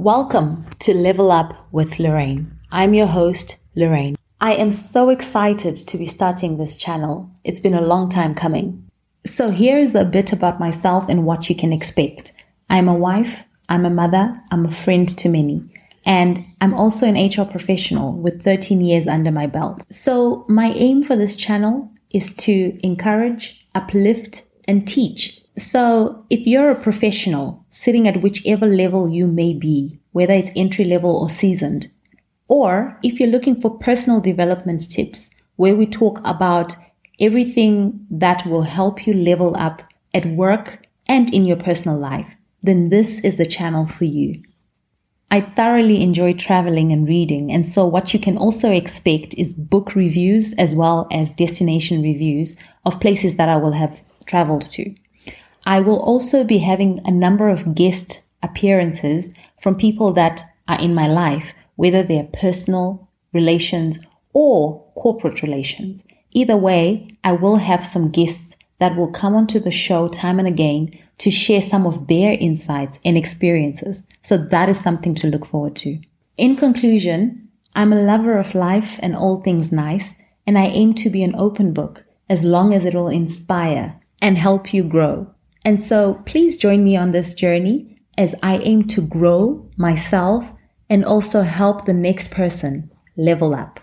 Welcome to Level Up with Loraine. I'm your host, Loraine. I am so excited to be starting this channel. It's been a long time coming. So here's a bit about myself and what you can expect. I'm a wife, I'm a mother, I'm a friend to many, and I'm also an HR professional with 13 years under my belt. So my aim for this channel is to encourage, uplift, and teach so if you're a professional sitting at whichever level you may be, whether it's entry level or seasoned, or if you're looking for personal development tips where we talk about everything that will help you level up at work and in your personal life, then this is the channel for you. I thoroughly enjoy traveling and reading, and so what you can also expect is book reviews as well as destination reviews of places that I will have traveled to. I will also be having a number of guest appearances from people that are in my life, whether they're personal relations or corporate relations. Either way, I will have some guests that will come onto the show time and again to share some of their insights and experiences. So that is something to look forward to. In conclusion, I'm a lover of life and all things nice, and I aim to be an open book as long as it will inspire and help you grow. And so please join me on this journey as I aim to grow myself and also help the next person level up.